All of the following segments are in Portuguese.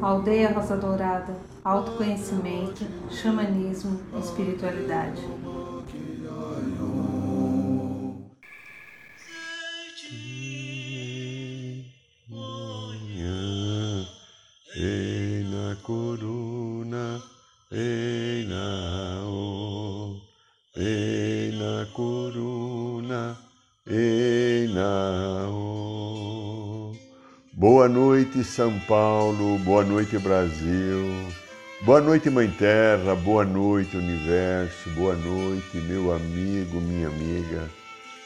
Aldeia Rosa Dourada, autoconhecimento, xamanismo, espiritualidade. São Paulo. Boa noite, Brasil. Boa noite, Mãe Terra. Boa noite, Universo. Boa noite, meu amigo, minha amiga.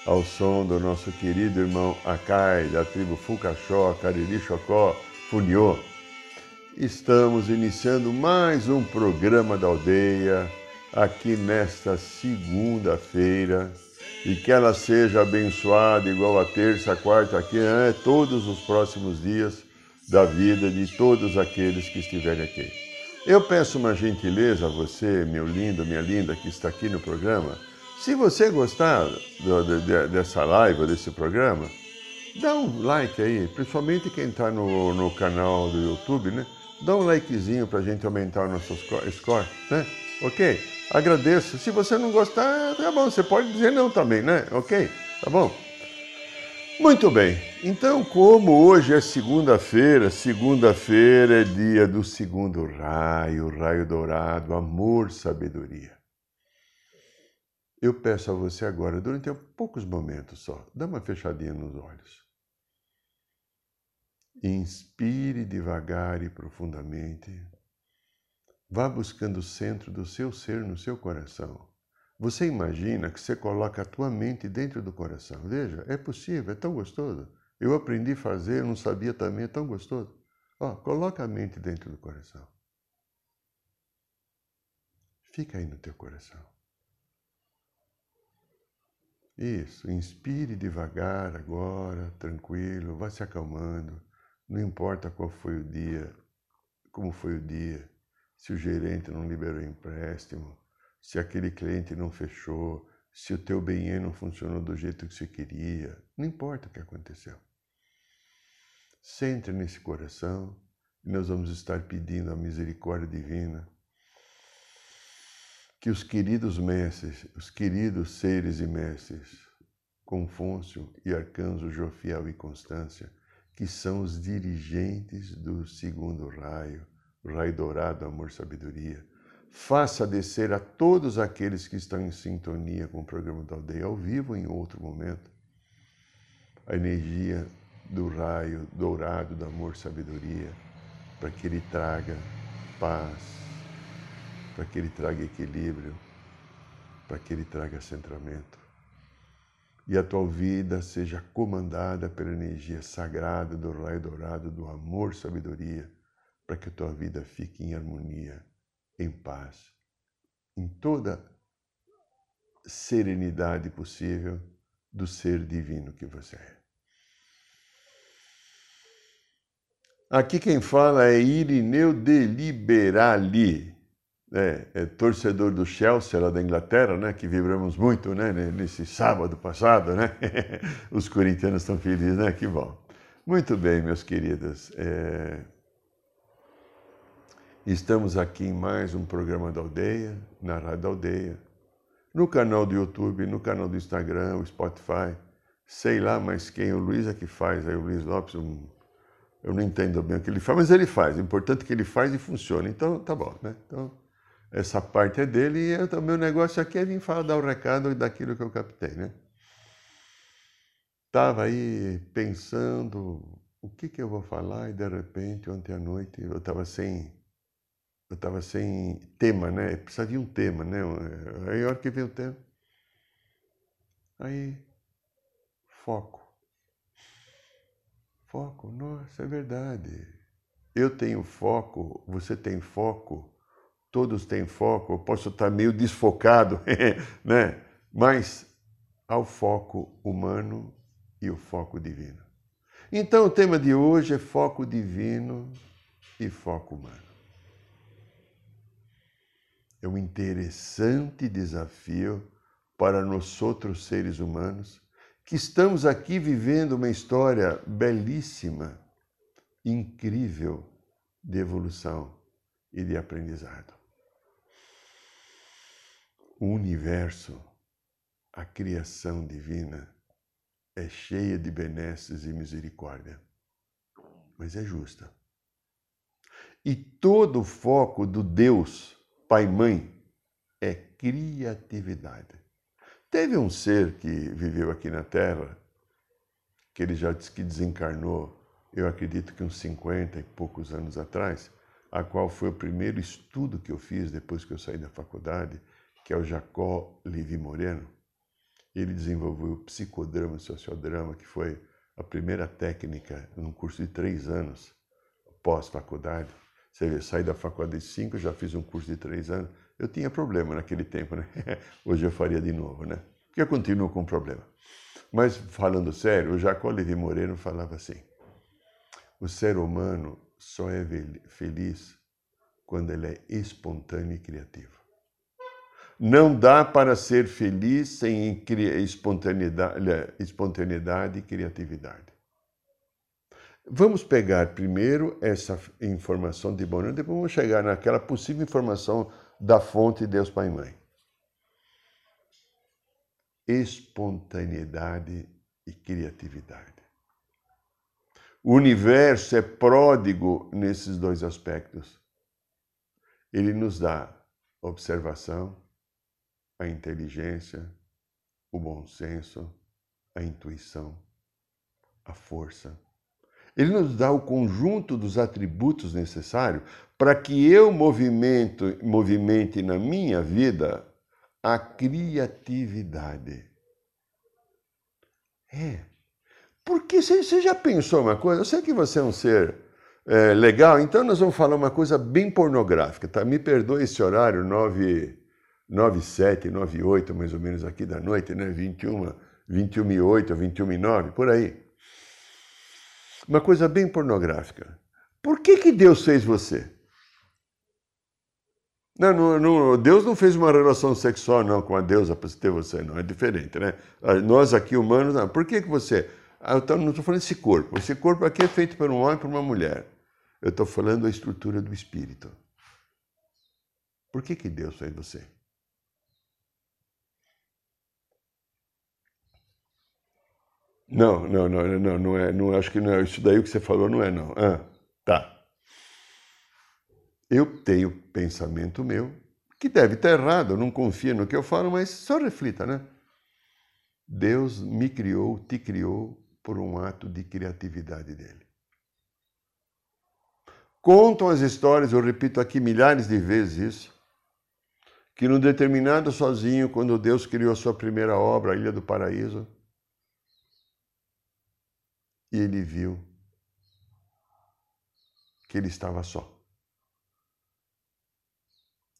Ao som do nosso querido irmão Akai, da tribo Fucaxó, Cariri Chocó, Funiô. Estamos iniciando mais um programa da aldeia aqui nesta segunda-feira e que ela seja abençoada igual a terça, quarta, aqui, né? todos os próximos dias da vida de todos aqueles que estiverem aqui. Eu peço uma gentileza a você, meu lindo, minha linda, que está aqui no programa. Se você gostar do, de, dessa live, desse programa, dá um like aí, principalmente quem está no, no canal do YouTube, né? Dá um likezinho para a gente aumentar o nosso score, né? Ok? Agradeço. Se você não gostar, tá bom, você pode dizer não também, né? Ok? Tá bom? Muito bem. Então, como hoje é segunda-feira, segunda-feira é dia do segundo raio, raio dourado, amor, sabedoria. Eu peço a você agora, durante poucos momentos só, dá uma fechadinha nos olhos. Inspire devagar e profundamente. Vá buscando o centro do seu ser no seu coração. Você imagina que você coloca a tua mente dentro do coração. Veja, é possível, é tão gostoso. Eu aprendi a fazer, não sabia também, é tão gostoso. Ó, coloca a mente dentro do coração. Fica aí no teu coração. Isso, inspire devagar agora, tranquilo, vá se acalmando. Não importa qual foi o dia, como foi o dia se o gerente não liberou empréstimo, se aquele cliente não fechou, se o teu bem não funcionou do jeito que você queria, não importa o que aconteceu. Sente nesse coração e nós vamos estar pedindo a misericórdia divina que os queridos mestres, os queridos seres e mestres, Confúcio e Arcanjo Jofiel e Constância, que são os dirigentes do segundo raio, Raio dourado, amor, sabedoria. Faça descer a todos aqueles que estão em sintonia com o programa da aldeia ao vivo em outro momento a energia do raio dourado do amor, sabedoria, para que ele traga paz, para que ele traga equilíbrio, para que ele traga centramento. E a tua vida seja comandada pela energia sagrada do raio dourado do amor, sabedoria para que a tua vida fique em harmonia, em paz, em toda serenidade possível do ser divino que você é. Aqui quem fala é Irineu de Liberali, né? é torcedor do Chelsea lá da Inglaterra, né? que vibramos muito né? nesse sábado passado. Né? Os corintianos estão felizes, né? Que bom. Muito bem, meus queridos. É... Estamos aqui em mais um programa da Aldeia, na Rádio Aldeia, no canal do YouTube, no canal do Instagram, o Spotify, sei lá mais quem, o Luiz é que faz, aí o Luiz Lopes, um, eu não entendo bem o que ele faz, mas ele faz, o importante é que ele faz e funciona, então tá bom, né? Então, essa parte é dele e o meu negócio aqui é vir falar, dar o recado daquilo que eu captei, né? Estava aí pensando o que, que eu vou falar e de repente, ontem à noite, eu estava sem eu estava sem tema, né? Precisava de um tema, né? Aí a hora que veio o tema, aí foco. Foco, nossa, é verdade. Eu tenho foco, você tem foco, todos têm foco, eu posso estar meio desfocado, né? Mas ao foco humano e o foco divino. Então o tema de hoje é foco divino e foco humano é um interessante desafio para nós outros seres humanos que estamos aqui vivendo uma história belíssima, incrível de evolução e de aprendizado. O universo, a criação divina, é cheia de benesses e misericórdia, mas é justa. E todo o foco do Deus, Pai-Mãe, é criatividade. Teve um ser que viveu aqui na Terra, que ele já disse que desencarnou, eu acredito que uns 50 e poucos anos atrás, a qual foi o primeiro estudo que eu fiz depois que eu saí da faculdade, que é o Jacó Levi Moreno. Ele desenvolveu o psicodrama e sociodrama, que foi a primeira técnica num curso de três anos, pós-faculdade. Você vê, saí da faculdade de cinco, já fiz um curso de três anos. Eu tinha problema naquele tempo, né? Hoje eu faria de novo, né? Porque eu continuo com problema. Mas, falando sério, o Jacó Levi Moreno falava assim, o ser humano só é feliz quando ele é espontâneo e criativo. Não dá para ser feliz sem espontaneidade, espontaneidade e criatividade. Vamos pegar primeiro essa informação de Bonan, depois vamos chegar naquela possível informação da fonte Deus Pai e Mãe. Espontaneidade e criatividade. O universo é pródigo nesses dois aspectos. Ele nos dá observação, a inteligência, o bom senso, a intuição, a força. Ele nos dá o conjunto dos atributos necessários para que eu movimento, movimente na minha vida a criatividade. É. Porque você já pensou uma coisa? Eu sei que você é um ser é, legal, então nós vamos falar uma coisa bem pornográfica, tá? Me perdoe esse horário, 9, 9 7, 9 8, mais ou menos aqui da noite, né? 21, 21 e 8, 21 e 9, por aí. Uma coisa bem pornográfica. Por que, que Deus fez você? Não, não, Deus não fez uma relação sexual não com a deusa para ter você, não. É diferente, né? Nós aqui humanos, não. Por que, que você ah, eu não estou falando desse corpo. Esse corpo aqui é feito por um homem e por uma mulher. Eu estou falando da estrutura do espírito. Por que, que Deus fez você? Não, não, não, não, não é, não acho que não é isso daí que você falou, não é não. Ah, tá. Eu tenho pensamento meu que deve estar errado, não confia no que eu falo, mas só reflita, né? Deus me criou, te criou por um ato de criatividade dele. Contam as histórias, eu repito aqui milhares de vezes isso, que num determinado sozinho, quando Deus criou a sua primeira obra, a Ilha do Paraíso, e ele viu que ele estava só.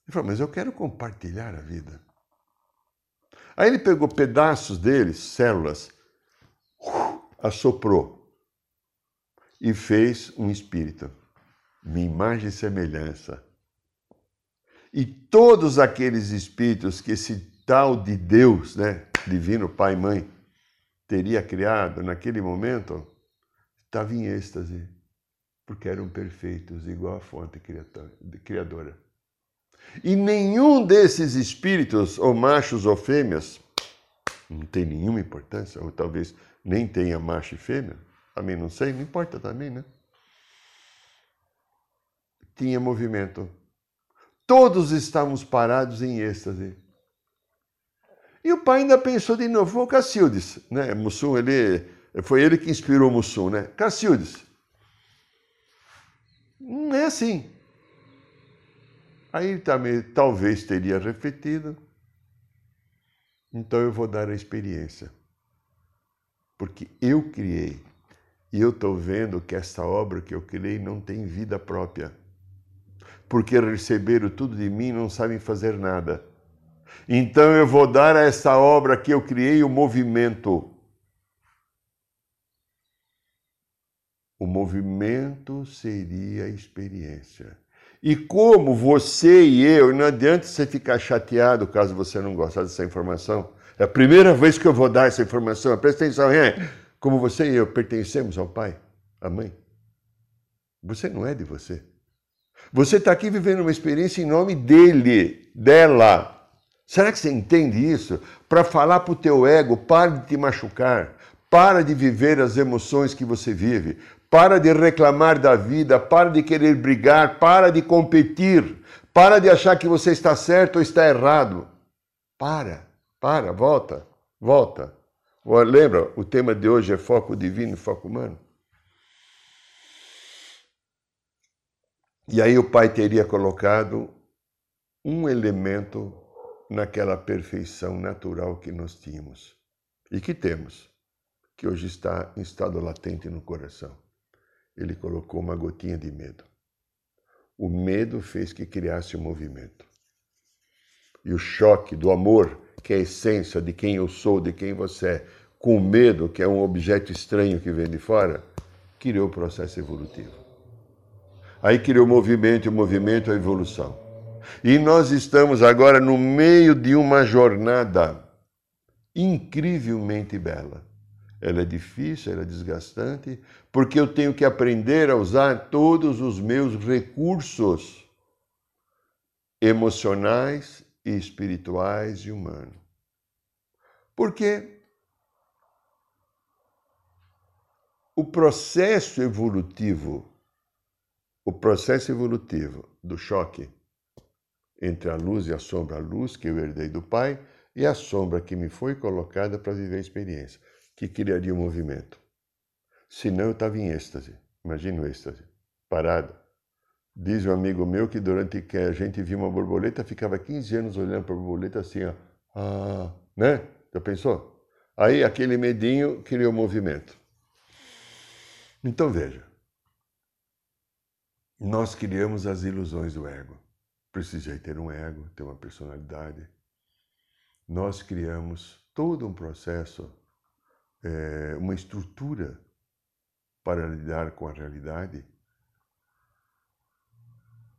Ele falou, mas eu quero compartilhar a vida. Aí ele pegou pedaços deles, células, assoprou e fez um espírito, minha imagem e semelhança. E todos aqueles espíritos que esse tal de Deus, né, divino Pai e Mãe, teria criado naquele momento, estava em êxtase, porque eram perfeitos, igual a fonte criadora. E nenhum desses espíritos, ou machos ou fêmeas, não tem nenhuma importância, ou talvez nem tenha macho e fêmea, também não sei, não importa também, né? Tinha movimento. Todos estávamos parados em êxtase. E o pai ainda pensou de novo, o Cacildes, né? Mussum, ele, foi ele que inspirou Mussum, né? Cacildes. Não é assim. Aí também, talvez teria refletido. Então eu vou dar a experiência porque eu criei. E eu estou vendo que essa obra que eu criei não tem vida própria. Porque receberam tudo de mim e não sabem fazer nada. Então eu vou dar a essa obra que eu criei o movimento. O movimento seria a experiência. E como você e eu, não adianta você ficar chateado caso você não gostar dessa informação, É a primeira vez que eu vou dar essa informação. Presta atenção, é. Como você e eu pertencemos ao pai, à mãe. Você não é de você. Você está aqui vivendo uma experiência em nome dele, dela. Será que você entende isso? Para falar para o teu ego, para de te machucar, para de viver as emoções que você vive, para de reclamar da vida, para de querer brigar, para de competir, para de achar que você está certo ou está errado. Para, para, volta, volta. Lembra, o tema de hoje é foco divino e foco humano? E aí o pai teria colocado um elemento naquela perfeição natural que nós tínhamos e que temos, que hoje está em estado latente no coração. Ele colocou uma gotinha de medo. O medo fez que criasse um movimento. E o choque do amor, que é a essência de quem eu sou, de quem você é, com o medo, que é um objeto estranho que vem de fora, criou o processo evolutivo. Aí criou o movimento, e o movimento é a evolução. E nós estamos agora no meio de uma jornada incrivelmente bela. Ela é difícil, ela é desgastante, porque eu tenho que aprender a usar todos os meus recursos emocionais e espirituais e humanos. Porque o processo evolutivo, o processo evolutivo do choque entre a luz e a sombra, a luz que eu herdei do Pai e a sombra que me foi colocada para viver a experiência, que criaria o movimento. Senão eu estava em êxtase, imagina o êxtase, parado. Diz um amigo meu que durante que a gente via uma borboleta, ficava 15 anos olhando para a borboleta assim, ó, ah, né? Já pensou? Aí aquele medinho criou movimento. Então veja, nós criamos as ilusões do ego. Precisei ter um ego, ter uma personalidade. Nós criamos todo um processo, é, uma estrutura para lidar com a realidade,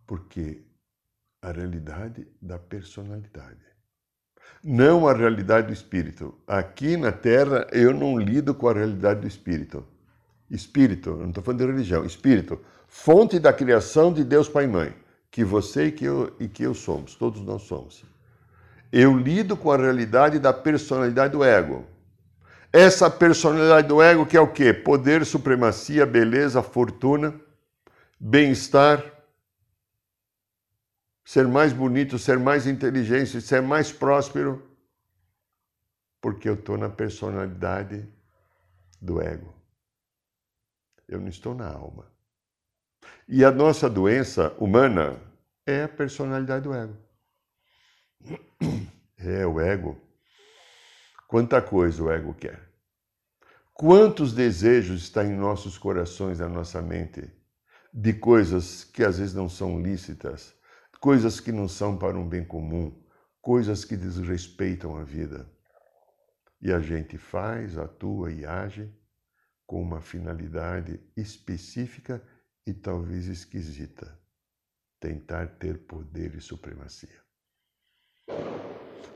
porque a realidade da personalidade. Não a realidade do espírito. Aqui na Terra eu não lido com a realidade do espírito. Espírito, não estou falando de religião, espírito, fonte da criação de Deus Pai e Mãe que você e que eu, e que eu somos, todos nós somos. Eu lido com a realidade da personalidade do ego. Essa personalidade do ego que é o quê? Poder, supremacia, beleza, fortuna, bem-estar, ser mais bonito, ser mais inteligente, ser mais próspero, porque eu estou na personalidade do ego. Eu não estou na alma. E a nossa doença humana é a personalidade do ego. É o ego. Quanta coisa o ego quer. Quantos desejos está em nossos corações, na nossa mente, de coisas que às vezes não são lícitas, coisas que não são para um bem comum, coisas que desrespeitam a vida. E a gente faz, atua e age com uma finalidade específica e talvez esquisita: tentar ter poder e supremacia.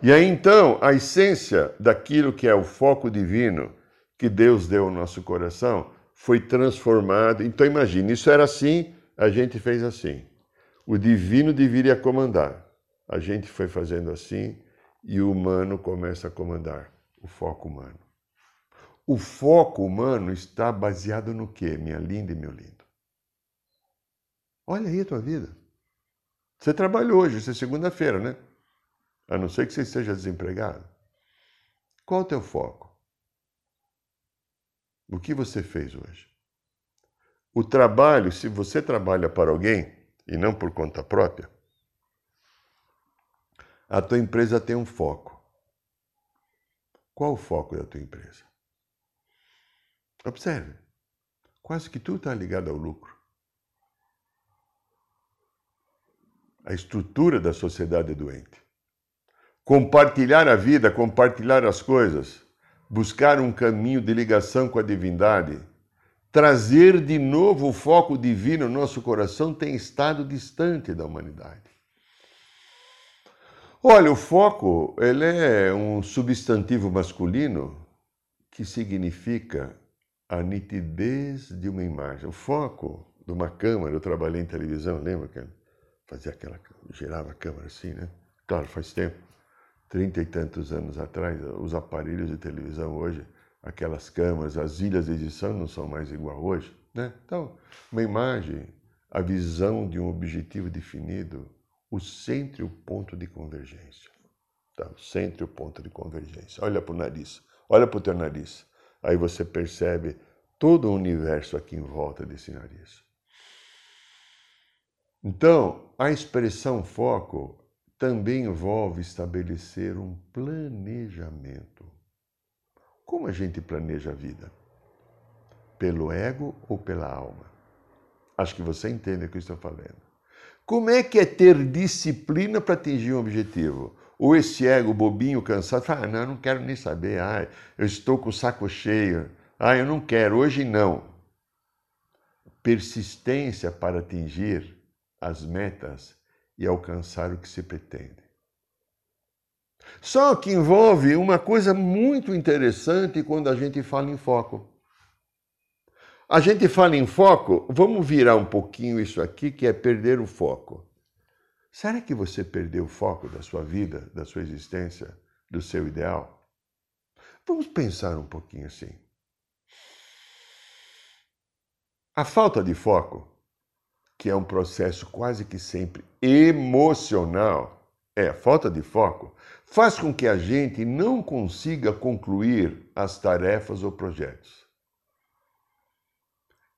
E aí então, a essência daquilo que é o foco divino que Deus deu ao nosso coração foi transformado. Então imagine, isso era assim, a gente fez assim. O divino deveria comandar. A gente foi fazendo assim e o humano começa a comandar, o foco humano. O foco humano está baseado no quê, minha linda e meu lindo? Olha aí a tua vida. Você trabalhou hoje, isso é segunda-feira, né? A não ser que você esteja desempregado. Qual o teu foco? O que você fez hoje? O trabalho, se você trabalha para alguém e não por conta própria, a tua empresa tem um foco. Qual o foco da tua empresa? Observe. Quase que tudo está ligado ao lucro. A estrutura da sociedade é doente. Compartilhar a vida, compartilhar as coisas, buscar um caminho de ligação com a divindade, trazer de novo o foco divino no nosso coração tem estado distante da humanidade. Olha, o foco ele é um substantivo masculino que significa a nitidez de uma imagem. O foco de uma câmera, eu trabalhei em televisão, lembra que fazia aquela, girava a câmera assim, né? Claro, faz tempo, trinta e tantos anos atrás, os aparelhos de televisão hoje, aquelas câmeras, as ilhas de edição não são mais igual hoje, né? Então, uma imagem, a visão de um objetivo definido, o centro e o ponto de convergência. Tá? O centro e o ponto de convergência. Olha para o nariz, olha para o teu nariz. Aí você percebe todo o universo aqui em volta desse nariz. Então, a expressão foco também envolve estabelecer um planejamento. Como a gente planeja a vida? Pelo ego ou pela alma? Acho que você entende o que eu estou falando. Como é que é ter disciplina para atingir um objetivo? Ou esse ego bobinho, cansado, fala, ah, não, eu não quero nem saber, ah, eu estou com o saco cheio, ah, eu não quero, hoje não. Persistência para atingir as metas e alcançar o que se pretende. Só que envolve uma coisa muito interessante quando a gente fala em foco. A gente fala em foco, vamos virar um pouquinho isso aqui, que é perder o foco. Será que você perdeu o foco da sua vida, da sua existência, do seu ideal? Vamos pensar um pouquinho assim. A falta de foco, que é um processo quase que sempre emocional, é a falta de foco, faz com que a gente não consiga concluir as tarefas ou projetos.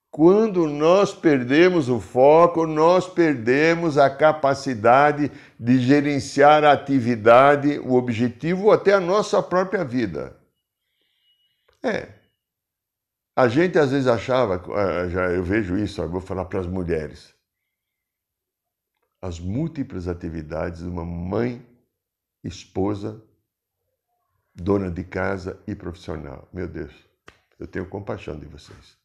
Quando nós perdemos o foco, nós perdemos a capacidade de gerenciar a atividade, o objetivo ou até a nossa própria vida. É, a gente às vezes achava, eh, já eu vejo isso, vou falar para as mulheres, as múltiplas atividades de uma mãe, esposa, dona de casa e profissional. Meu Deus, eu tenho compaixão de vocês.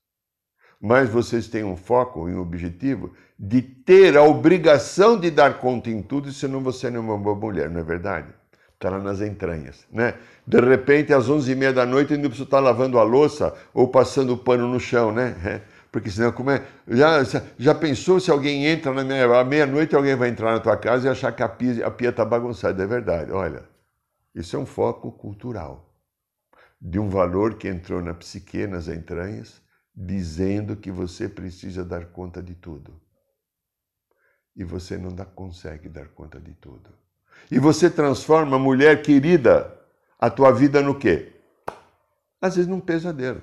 Mas vocês têm um foco e um objetivo de ter a obrigação de dar conta em tudo, senão você não é uma boa mulher, não é verdade? está lá nas entranhas, né? De repente, às onze e meia da noite, ainda precisa estar lavando a louça ou passando o pano no chão, né? É, porque senão, como é? Já, já pensou se alguém entra na meia, à meia-noite, alguém vai entrar na tua casa e achar que a pia está bagunçada? É verdade, olha. Isso é um foco cultural, de um valor que entrou na psique, nas entranhas, dizendo que você precisa dar conta de tudo. E você não dá, consegue dar conta de tudo. E você transforma, mulher querida, a tua vida no quê? Às vezes num pesadelo.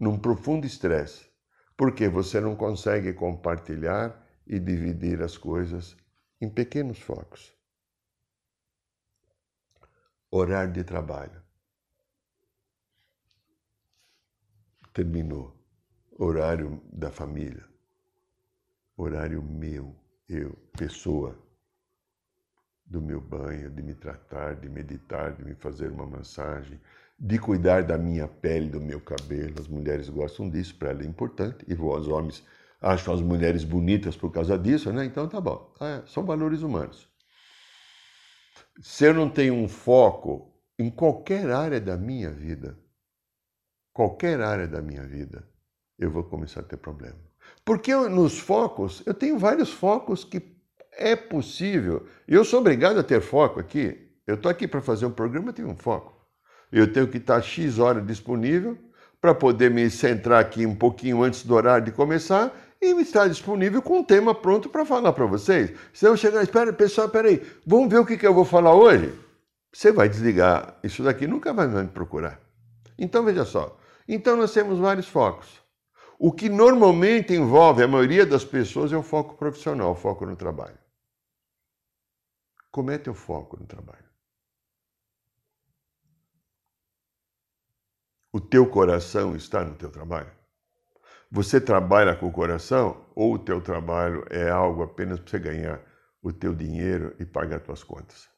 Num profundo estresse. Porque você não consegue compartilhar e dividir as coisas em pequenos focos. Horário de trabalho. Terminou. Horário da família. Horário meu, eu, pessoa do meu banho, de me tratar, de meditar, de me fazer uma massagem, de cuidar da minha pele, do meu cabelo. As mulheres gostam disso, para ela é importante. E os homens acham as mulheres bonitas por causa disso, né? Então tá bom. É, são valores humanos. Se eu não tenho um foco em qualquer área da minha vida, qualquer área da minha vida, eu vou começar a ter problema. Porque eu, nos focos, eu tenho vários focos que é possível. Eu sou obrigado a ter foco aqui. Eu estou aqui para fazer um programa, eu tenho um foco. Eu tenho que estar X hora disponível para poder me centrar aqui um pouquinho antes do horário de começar e estar disponível com um tema pronto para falar para vocês. Se eu chegar, espera, pessoal, espera aí, vamos ver o que, que eu vou falar hoje? Você vai desligar isso daqui, nunca vai me procurar. Então, veja só. Então, nós temos vários focos. O que normalmente envolve a maioria das pessoas é o foco profissional, o foco no trabalho. Como é teu foco no trabalho? O teu coração está no teu trabalho? Você trabalha com o coração ou o teu trabalho é algo apenas para você ganhar o teu dinheiro e pagar as tuas contas?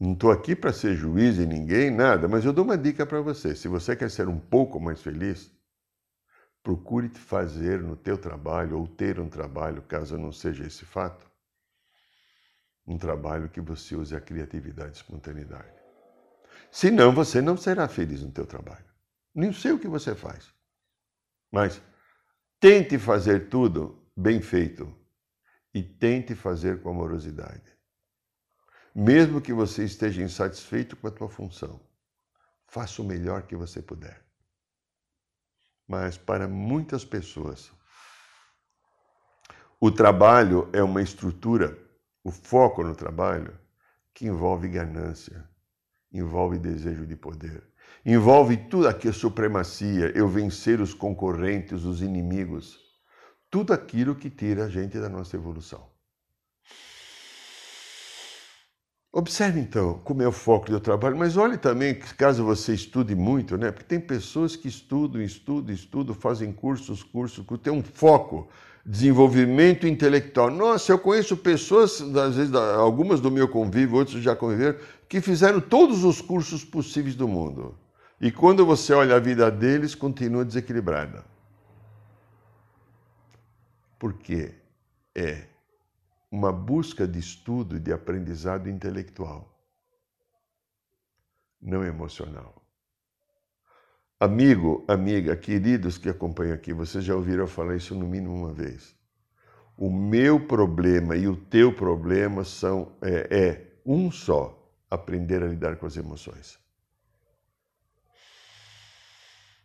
Não estou aqui para ser juiz de ninguém, nada, mas eu dou uma dica para você. Se você quer ser um pouco mais feliz, procure fazer no teu trabalho ou ter um trabalho, caso não seja esse fato, Um trabalho que você use a criatividade e espontaneidade. Senão você não será feliz no teu trabalho. Nem sei o que você faz. Mas tente fazer tudo bem feito e tente fazer com amorosidade. Mesmo que você esteja insatisfeito com a tua função, faça o melhor que você puder. Mas para muitas pessoas, o trabalho é uma estrutura, o foco no trabalho, que envolve ganância, envolve desejo de poder, envolve tudo aqui a supremacia, eu vencer os concorrentes, os inimigos, tudo aquilo que tira a gente da nossa evolução. Observe então como é o foco do trabalho, mas olhe também, caso você estude muito, né? Porque tem pessoas que estudam, estudam, estudam, fazem cursos, cursos, tem um foco, desenvolvimento intelectual. Nossa, eu conheço pessoas, às vezes, algumas do meu convívio, outros já conviveram, que fizeram todos os cursos possíveis do mundo. E quando você olha a vida deles, continua desequilibrada. Por quê? É uma busca de estudo e de aprendizado intelectual, não emocional. Amigo, amiga, queridos que acompanham aqui, vocês já ouviram falar isso no mínimo uma vez. O meu problema e o teu problema são é, é um só: aprender a lidar com as emoções.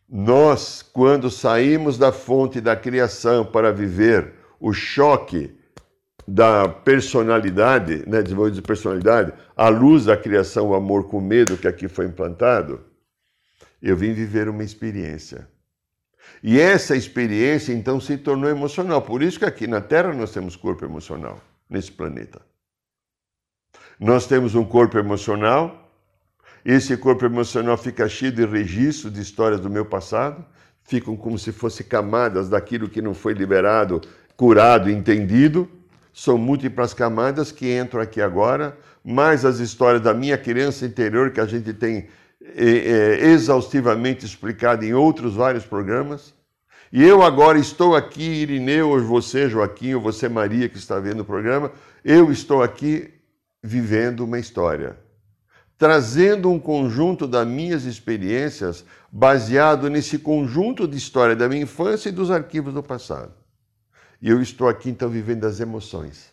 Nós, quando saímos da fonte da criação para viver o choque da personalidade, né, desenvolvimento de personalidade, a luz da criação, o amor com medo que aqui foi implantado, eu vim viver uma experiência. E essa experiência então se tornou emocional. Por isso que aqui na Terra nós temos corpo emocional, nesse planeta. Nós temos um corpo emocional, esse corpo emocional fica cheio de registros de histórias do meu passado, ficam como se fossem camadas daquilo que não foi liberado, curado, entendido. São múltiplas camadas que entram aqui agora, mais as histórias da minha criança interior que a gente tem é, é, exaustivamente explicado em outros vários programas. E eu agora estou aqui, Irineu, ou você, Joaquim, ou você, Maria, que está vendo o programa, eu estou aqui vivendo uma história, trazendo um conjunto das minhas experiências baseado nesse conjunto de história da minha infância e dos arquivos do passado. E eu estou aqui então vivendo as emoções.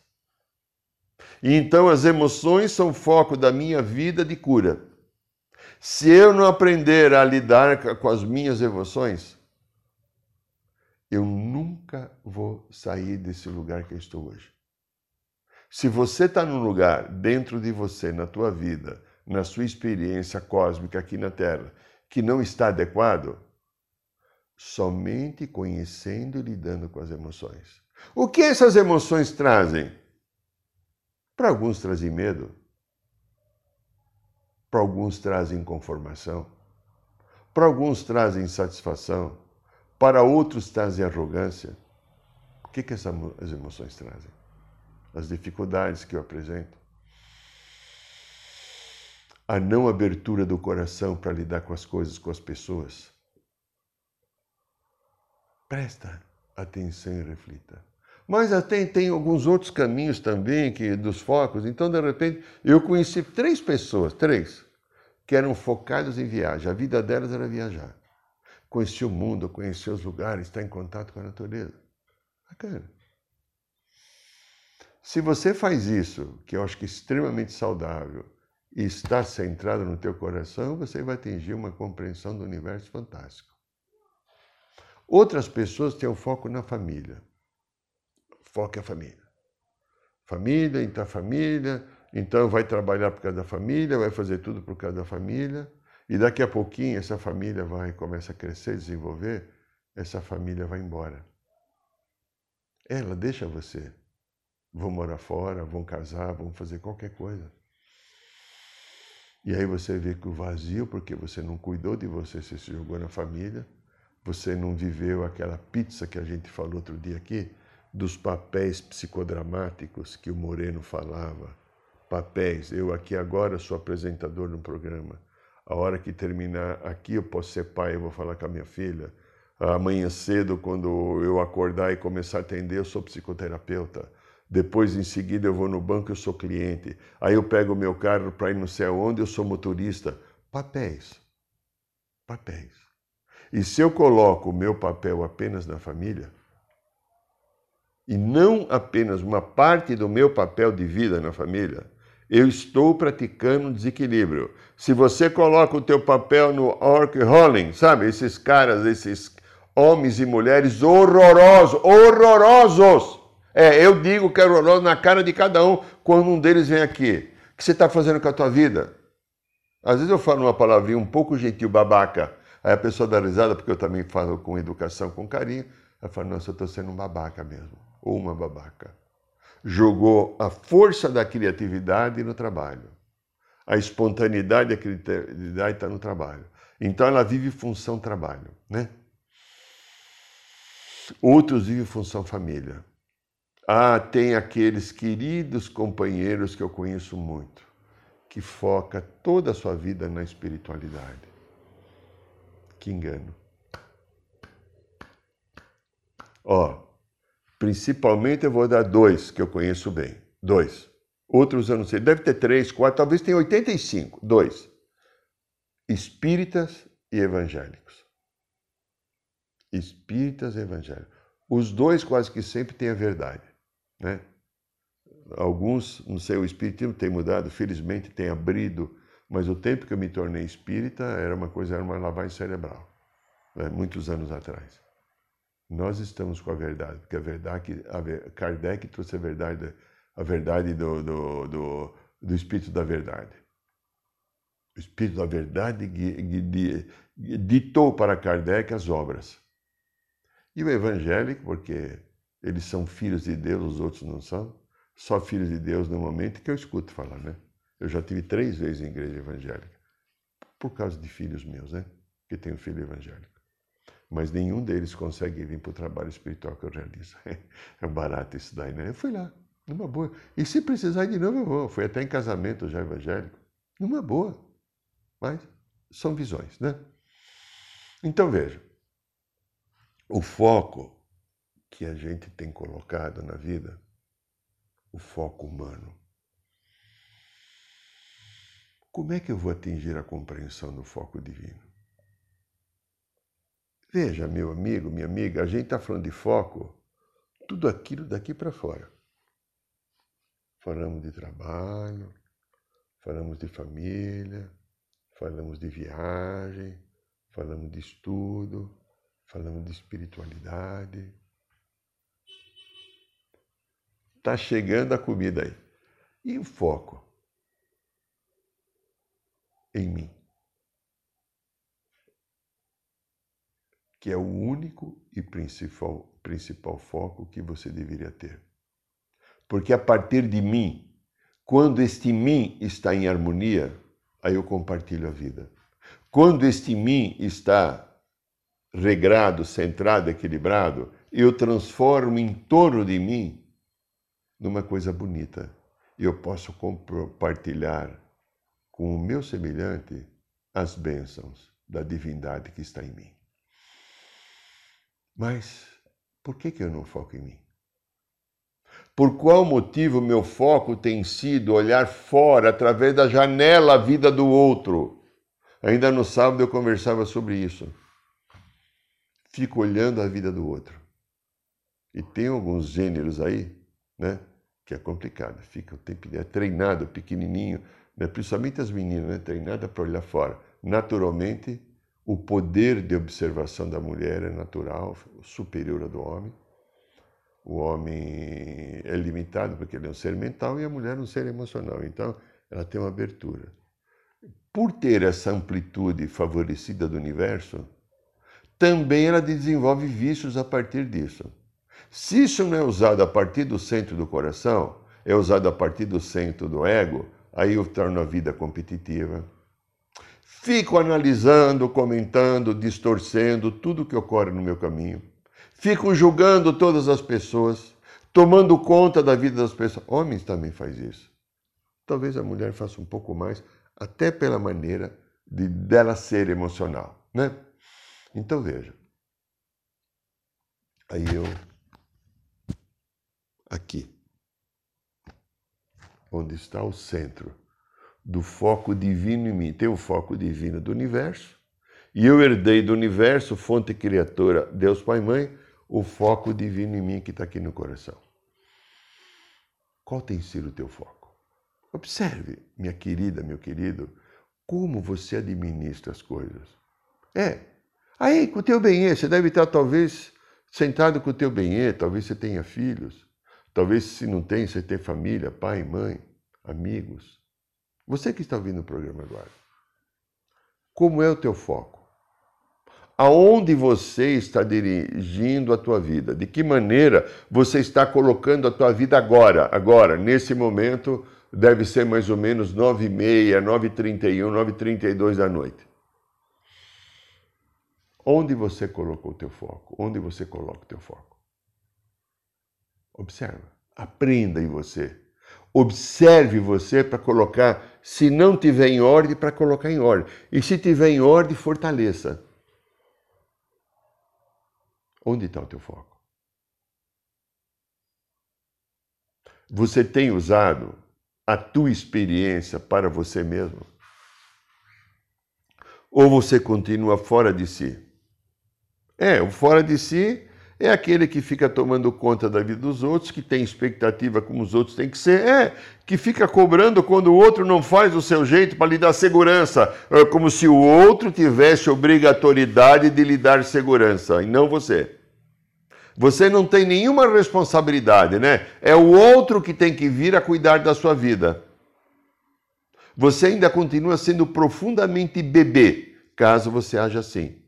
E então as emoções são foco da minha vida de cura. Se eu não aprender a lidar com as minhas emoções, eu nunca vou sair desse lugar que eu estou hoje. Se você está num lugar dentro de você, na tua vida, na sua experiência cósmica aqui na Terra, que não está adequado, somente conhecendo e lidando com as emoções. O que essas emoções trazem? Para alguns trazem medo, para alguns trazem conformação, para alguns trazem insatisfação, para outros trazem arrogância. O que, que essas emoções trazem? As dificuldades que eu apresento, a não abertura do coração para lidar com as coisas, com as pessoas. Presta atenção e reflita. Mas até tem alguns outros caminhos também que dos focos. Então, de repente, eu conheci três pessoas, três, que eram focadas em viagem. A vida delas era viajar. Conhecer o mundo, conhecer os lugares, estar em contato com a natureza. Bacana. Se você faz isso, que eu acho que é extremamente saudável, e está centrado no teu coração, você vai atingir uma compreensão do universo fantástico. Outras pessoas têm o foco na família. Foque a família. Família, então família, então vai trabalhar por causa da família, vai fazer tudo por causa da família, e daqui a pouquinho essa família vai começa a crescer, desenvolver, essa família vai embora. Ela deixa você. Vão morar fora, vão casar, vão fazer qualquer coisa. E aí você vê que o vazio, porque você não cuidou de você, você se jogou na família, você não viveu aquela pizza que a gente falou outro dia aqui, dos papéis psicodramáticos que o Moreno falava. Papéis, eu aqui agora sou apresentador no programa. A hora que terminar aqui eu posso ser pai, eu vou falar com a minha filha. Amanhã cedo, quando eu acordar e começar a atender, eu sou psicoterapeuta. Depois, em seguida, eu vou no banco, eu sou cliente. Aí eu pego o meu carro para ir não sei aonde, eu sou motorista. Papéis. Papéis. E se eu coloco o meu papel apenas na família, e não apenas uma parte do meu papel de vida na família, eu estou praticando um desequilíbrio. Se você coloca o teu papel no Orc Rolling, sabe? Esses caras, esses homens e mulheres horrorosos, horrorosos. É, eu digo que horroroso na cara de cada um quando um deles vem aqui. O que você está fazendo com a tua vida? Às vezes eu falo uma palavrinha um pouco gentil, babaca. Aí a pessoa dá risada, porque eu também falo com educação, com carinho. Ela fala, nossa, eu estou sendo um babaca mesmo. Ou uma babaca. Jogou a força da criatividade no trabalho. A espontaneidade e a criatividade está no trabalho. Então ela vive função trabalho, né? Outros vivem função família. Ah, tem aqueles queridos companheiros que eu conheço muito, que foca toda a sua vida na espiritualidade. Que engano. Ó, principalmente eu vou dar dois que eu conheço bem. Dois. Outros eu não sei. Deve ter três, quatro, talvez tenha 85. Dois. Espíritas e evangélicos. Espíritas e evangélicos. Os dois quase que sempre têm a verdade. Né? Alguns, não sei, o espiritismo tem mudado, felizmente tem abrido mas o tempo que eu me tornei espírita era uma coisa, era uma lavagem cerebral, né? muitos anos atrás. Nós estamos com a verdade, porque a verdade, a, Kardec trouxe a verdade, a verdade do, do, do, do Espírito da Verdade. O Espírito da Verdade ditou para Kardec as obras. E o evangélico, porque eles são filhos de Deus, os outros não são, só filhos de Deus no momento que eu escuto falar, né? Eu já tive três vezes em igreja evangélica, por causa de filhos meus, né? Que tenho filho evangélico. Mas nenhum deles consegue vir para o trabalho espiritual que eu realizo. É barato isso daí, né? Eu fui lá, numa boa. E se precisar de novo, eu vou. Fui até em casamento já evangélico, numa boa. Mas são visões, né? Então veja, o foco que a gente tem colocado na vida, o foco humano, como é que eu vou atingir a compreensão do foco divino? Veja, meu amigo, minha amiga, a gente está falando de foco, tudo aquilo daqui para fora. Falamos de trabalho, falamos de família, falamos de viagem, falamos de estudo, falamos de espiritualidade. Está chegando a comida aí. E o foco? em mim. Que é o único e principal, principal foco que você deveria ter. Porque a partir de mim, quando este mim está em harmonia, aí eu compartilho a vida. Quando este mim está regrado, centrado, equilibrado, eu transformo em torno de mim numa coisa bonita. Eu posso compartilhar com o meu semelhante as bênçãos da divindade que está em mim. Mas por que, que eu não foco em mim? Por qual motivo meu foco tem sido olhar fora, através da janela, a vida do outro? Ainda no sábado eu conversava sobre isso. Fico olhando a vida do outro. E tem alguns gêneros aí, né? Que é complicado. Fica o tempo é treinado, pequenininho, né? principalmente as meninas, né? treinada para olhar fora. Naturalmente, o poder de observação da mulher é natural, superior ao do homem. O homem é limitado porque ele é um ser mental e a mulher é um ser emocional. Então, ela tem uma abertura. Por ter essa amplitude favorecida do universo, também ela desenvolve vícios a partir disso. Se isso não é usado a partir do centro do coração, é usado a partir do centro do ego, aí eu torno a vida competitiva. Fico analisando, comentando, distorcendo tudo que ocorre no meu caminho. Fico julgando todas as pessoas, tomando conta da vida das pessoas. Homens também faz isso. Talvez a mulher faça um pouco mais, até pela maneira de dela ser emocional, né? Então veja. Aí eu aqui onde está o centro do foco divino em mim. Tem o foco divino do universo, e eu herdei do universo, fonte criatura, Deus Pai e Mãe, o foco divino em mim que está aqui no coração. Qual tem sido o teu foco? Observe, minha querida, meu querido, como você administra as coisas. É, aí com o teu bem você deve estar talvez sentado com o teu bem talvez você tenha filhos, talvez se não tem, você tem família, pai, mãe, amigos. Você que está ouvindo o programa agora. Como é o teu foco? aonde você está dirigindo a tua vida, de que maneira você está colocando a tua vida agora, agora, nesse momento, deve ser mais ou menos 9h30, 9h31, 9h32 da noite. Onde você colocou o teu foco? Onde você coloca o teu foco? Observa, aprenda em você. Observe você para colocar, se não tiver em ordem, para colocar em ordem. E se tiver em ordem, fortaleça. Onde está o teu foco? Você tem usado a tua experiência para você mesmo? Ou você continua fora de si? É, o fora de si é aquele que fica tomando conta da vida dos outros, que tem expectativa como os outros têm que ser, é, que fica cobrando quando o outro não faz do seu jeito para lhe dar segurança, é como se o outro tivesse obrigatoriedade de lhe dar segurança, e não você. Você não tem nenhuma responsabilidade, né? É o outro que tem que vir a cuidar da sua vida. Você ainda continua sendo profundamente bebê, caso você haja assim.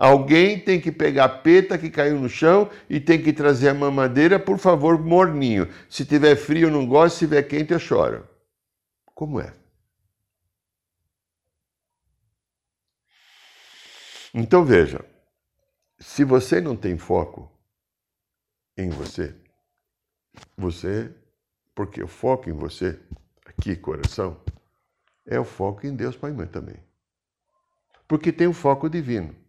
Alguém tem que pegar a peta que caiu no chão e tem que trazer a mamadeira, por favor, morninho. Se tiver frio, eu não gosto, se tiver quente, eu choro. Como é? Então veja, se você não tem foco em você, você, porque o foco em você, aqui, coração, é o foco em Deus, Pai e Mãe também. Porque tem o foco divino.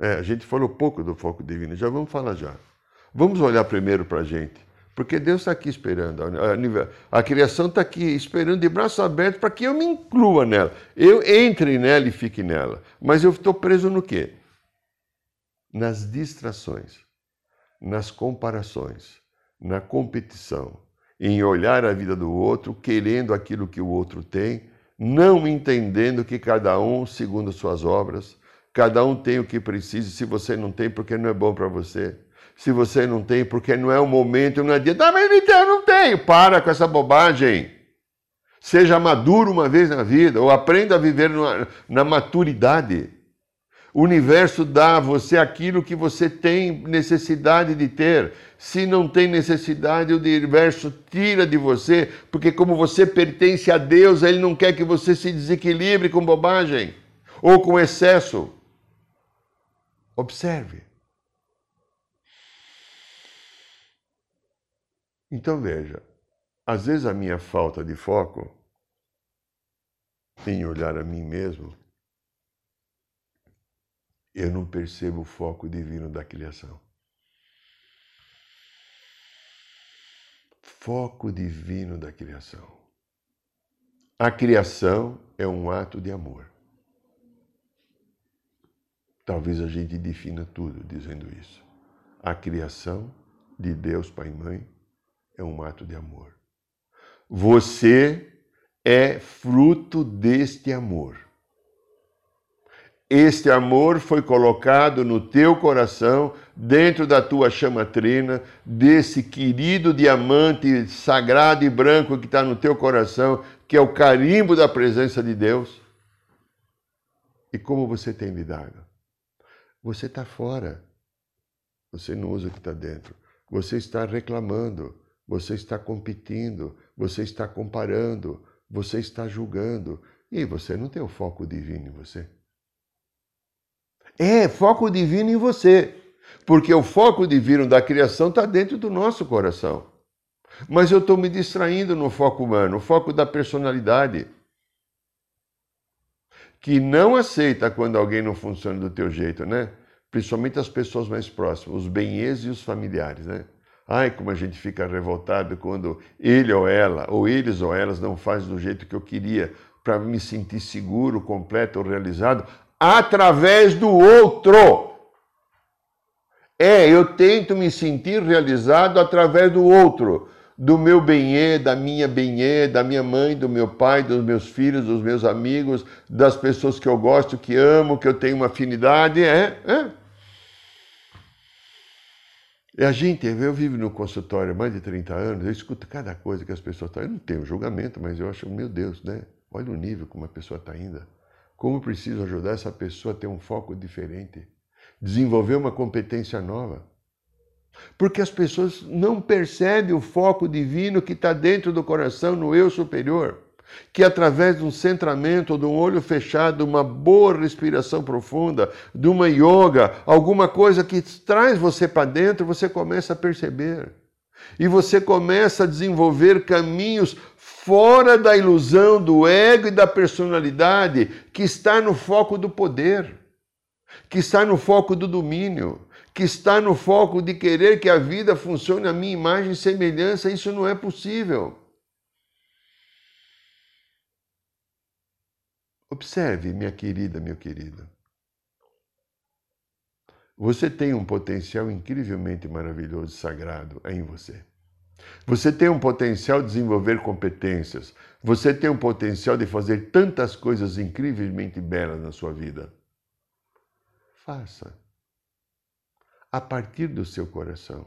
É, a gente falou pouco do foco divino, já vamos falar já. Vamos olhar primeiro para a gente, porque Deus está aqui esperando. A, a criação está aqui esperando de braços abertos para que eu me inclua nela. Eu entre nela e fique nela. Mas eu estou preso no quê? Nas distrações, nas comparações, na competição, em olhar a vida do outro, querendo aquilo que o outro tem, não entendendo que cada um, segundo suas obras, Cada um tem o que precisa. Se você não tem, porque não é bom para você. Se você não tem, porque não é o momento, não é dia. Ah, mas eu não tenho. Para com essa bobagem. Seja maduro uma vez na vida, ou aprenda a viver na maturidade. O universo dá a você aquilo que você tem necessidade de ter. Se não tem necessidade, o universo tira de você, porque como você pertence a Deus, ele não quer que você se desequilibre com bobagem ou com excesso. Observe. Então veja, às vezes a minha falta de foco em olhar a mim mesmo, eu não percebo o foco divino da criação. Foco divino da criação. A criação é um ato de amor. Talvez a gente defina tudo dizendo isso. A criação de Deus, Pai e Mãe, é um ato de amor. Você é fruto deste amor. Este amor foi colocado no teu coração, dentro da tua chamatrina, desse querido diamante sagrado e branco que está no teu coração, que é o carimbo da presença de Deus. E como você tem lidado? Você está fora. Você não usa o que está dentro. Você está reclamando, você está competindo, você está comparando, você está julgando. E você não tem o foco divino em você. É, foco divino em você. Porque o foco divino da criação está dentro do nosso coração. Mas eu estou me distraindo no foco humano, o foco da personalidade. Que não aceita quando alguém não funciona do teu jeito, né? principalmente as pessoas mais próximas, os benhês e os familiares, né? Ai, como a gente fica revoltado quando ele ou ela, ou eles ou elas não fazem do jeito que eu queria, para me sentir seguro, completo ou realizado, através do outro. É, eu tento me sentir realizado através do outro, do meu benê, da minha benê, da minha mãe, do meu pai, dos meus filhos, dos meus amigos, das pessoas que eu gosto, que amo, que eu tenho uma afinidade, é, é. A gente, eu vivo no consultório há mais de 30 anos, eu escuto cada coisa que as pessoas estão. Eu não tenho julgamento, mas eu acho, meu Deus, né? Olha o nível como a pessoa está ainda. Como preciso ajudar essa pessoa a ter um foco diferente, desenvolver uma competência nova. Porque as pessoas não percebem o foco divino que está dentro do coração, no eu superior. Que através de um centramento, de um olho fechado, uma boa respiração profunda, de uma yoga, alguma coisa que traz você para dentro, você começa a perceber. E você começa a desenvolver caminhos fora da ilusão do ego e da personalidade que está no foco do poder, que está no foco do domínio, que está no foco de querer que a vida funcione à minha imagem e semelhança, isso não é possível. Observe, minha querida, meu querido. Você tem um potencial incrivelmente maravilhoso e sagrado em você. Você tem um potencial de desenvolver competências. Você tem um potencial de fazer tantas coisas incrivelmente belas na sua vida. Faça a partir do seu coração.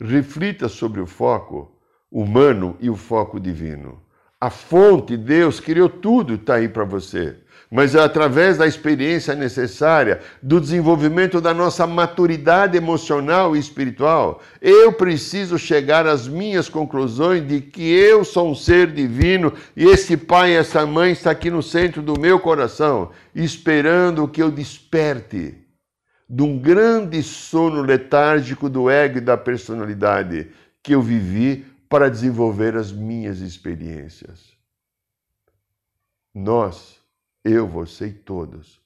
Reflita sobre o foco humano e o foco divino. A fonte, Deus, criou tudo, está aí para você. Mas é através da experiência necessária, do desenvolvimento da nossa maturidade emocional e espiritual, eu preciso chegar às minhas conclusões de que eu sou um ser divino e esse pai e essa mãe está aqui no centro do meu coração, esperando que eu desperte de um grande sono letárgico do ego e da personalidade que eu vivi para desenvolver as minhas experiências. Nós, eu, você e todos,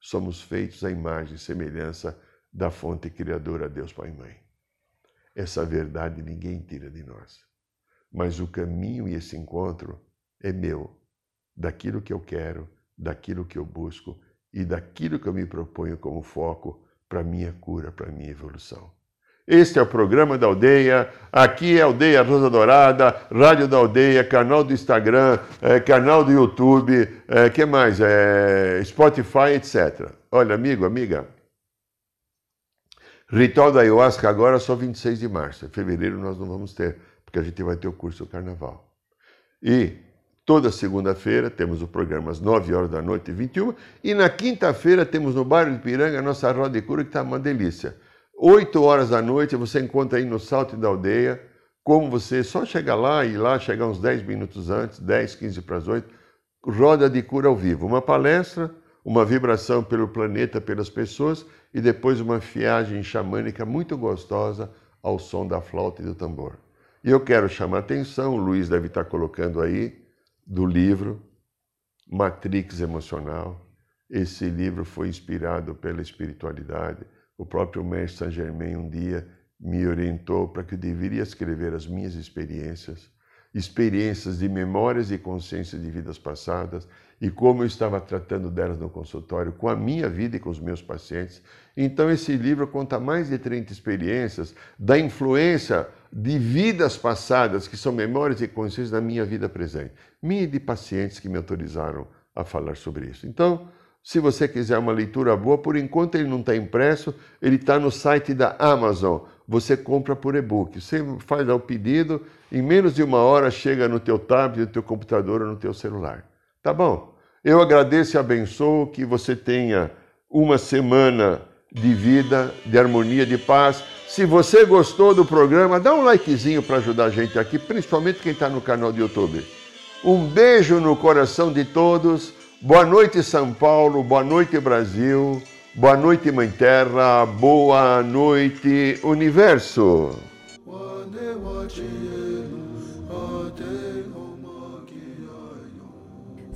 somos feitos à imagem e semelhança da fonte criadora, Deus Pai e Mãe. Essa verdade ninguém tira de nós. Mas o caminho e esse encontro é meu, daquilo que eu quero, daquilo que eu busco e daquilo que eu me proponho como foco para minha cura, para minha evolução. Este é o programa da Aldeia. Aqui é Aldeia Rosa Dourada, Rádio da Aldeia, canal do Instagram, é, canal do YouTube, é, que mais? É, Spotify, etc. Olha, amigo, amiga. Ritual da Ayahuasca agora só 26 de março. Em fevereiro nós não vamos ter, porque a gente vai ter o curso do Carnaval. E Toda segunda-feira temos o programa às 9 horas da noite e 21. E na quinta-feira temos no bairro de Piranga a nossa roda de cura que está uma delícia. 8 horas da noite você encontra aí no Salto da Aldeia como você só chegar lá e lá chegar uns 10 minutos antes, 10, 15 para as 8, roda de cura ao vivo. Uma palestra, uma vibração pelo planeta, pelas pessoas e depois uma viagem xamânica muito gostosa ao som da flauta e do tambor. E eu quero chamar a atenção, o Luiz deve estar colocando aí, do livro Matrix Emocional. Esse livro foi inspirado pela espiritualidade. O próprio mestre Saint Germain um dia me orientou para que eu deveria escrever as minhas experiências, experiências de memórias e consciência de vidas passadas e como eu estava tratando delas no consultório, com a minha vida e com os meus pacientes. Então, esse livro conta mais de 30 experiências da influência de vidas passadas, que são memórias e consciências da minha vida presente. Minha e de pacientes que me autorizaram a falar sobre isso. Então, se você quiser uma leitura boa, por enquanto ele não está impresso, ele está no site da Amazon. Você compra por e-book. Você faz o pedido, em menos de uma hora chega no teu tablet, no teu computador ou no teu celular. Tá bom? Eu agradeço e abençoo que você tenha uma semana de vida, de harmonia, de paz. Se você gostou do programa, dá um likezinho para ajudar a gente aqui, principalmente quem está no canal do YouTube. Um beijo no coração de todos. Boa noite, São Paulo. Boa noite, Brasil. Boa noite, Mãe Terra. Boa noite, Universo.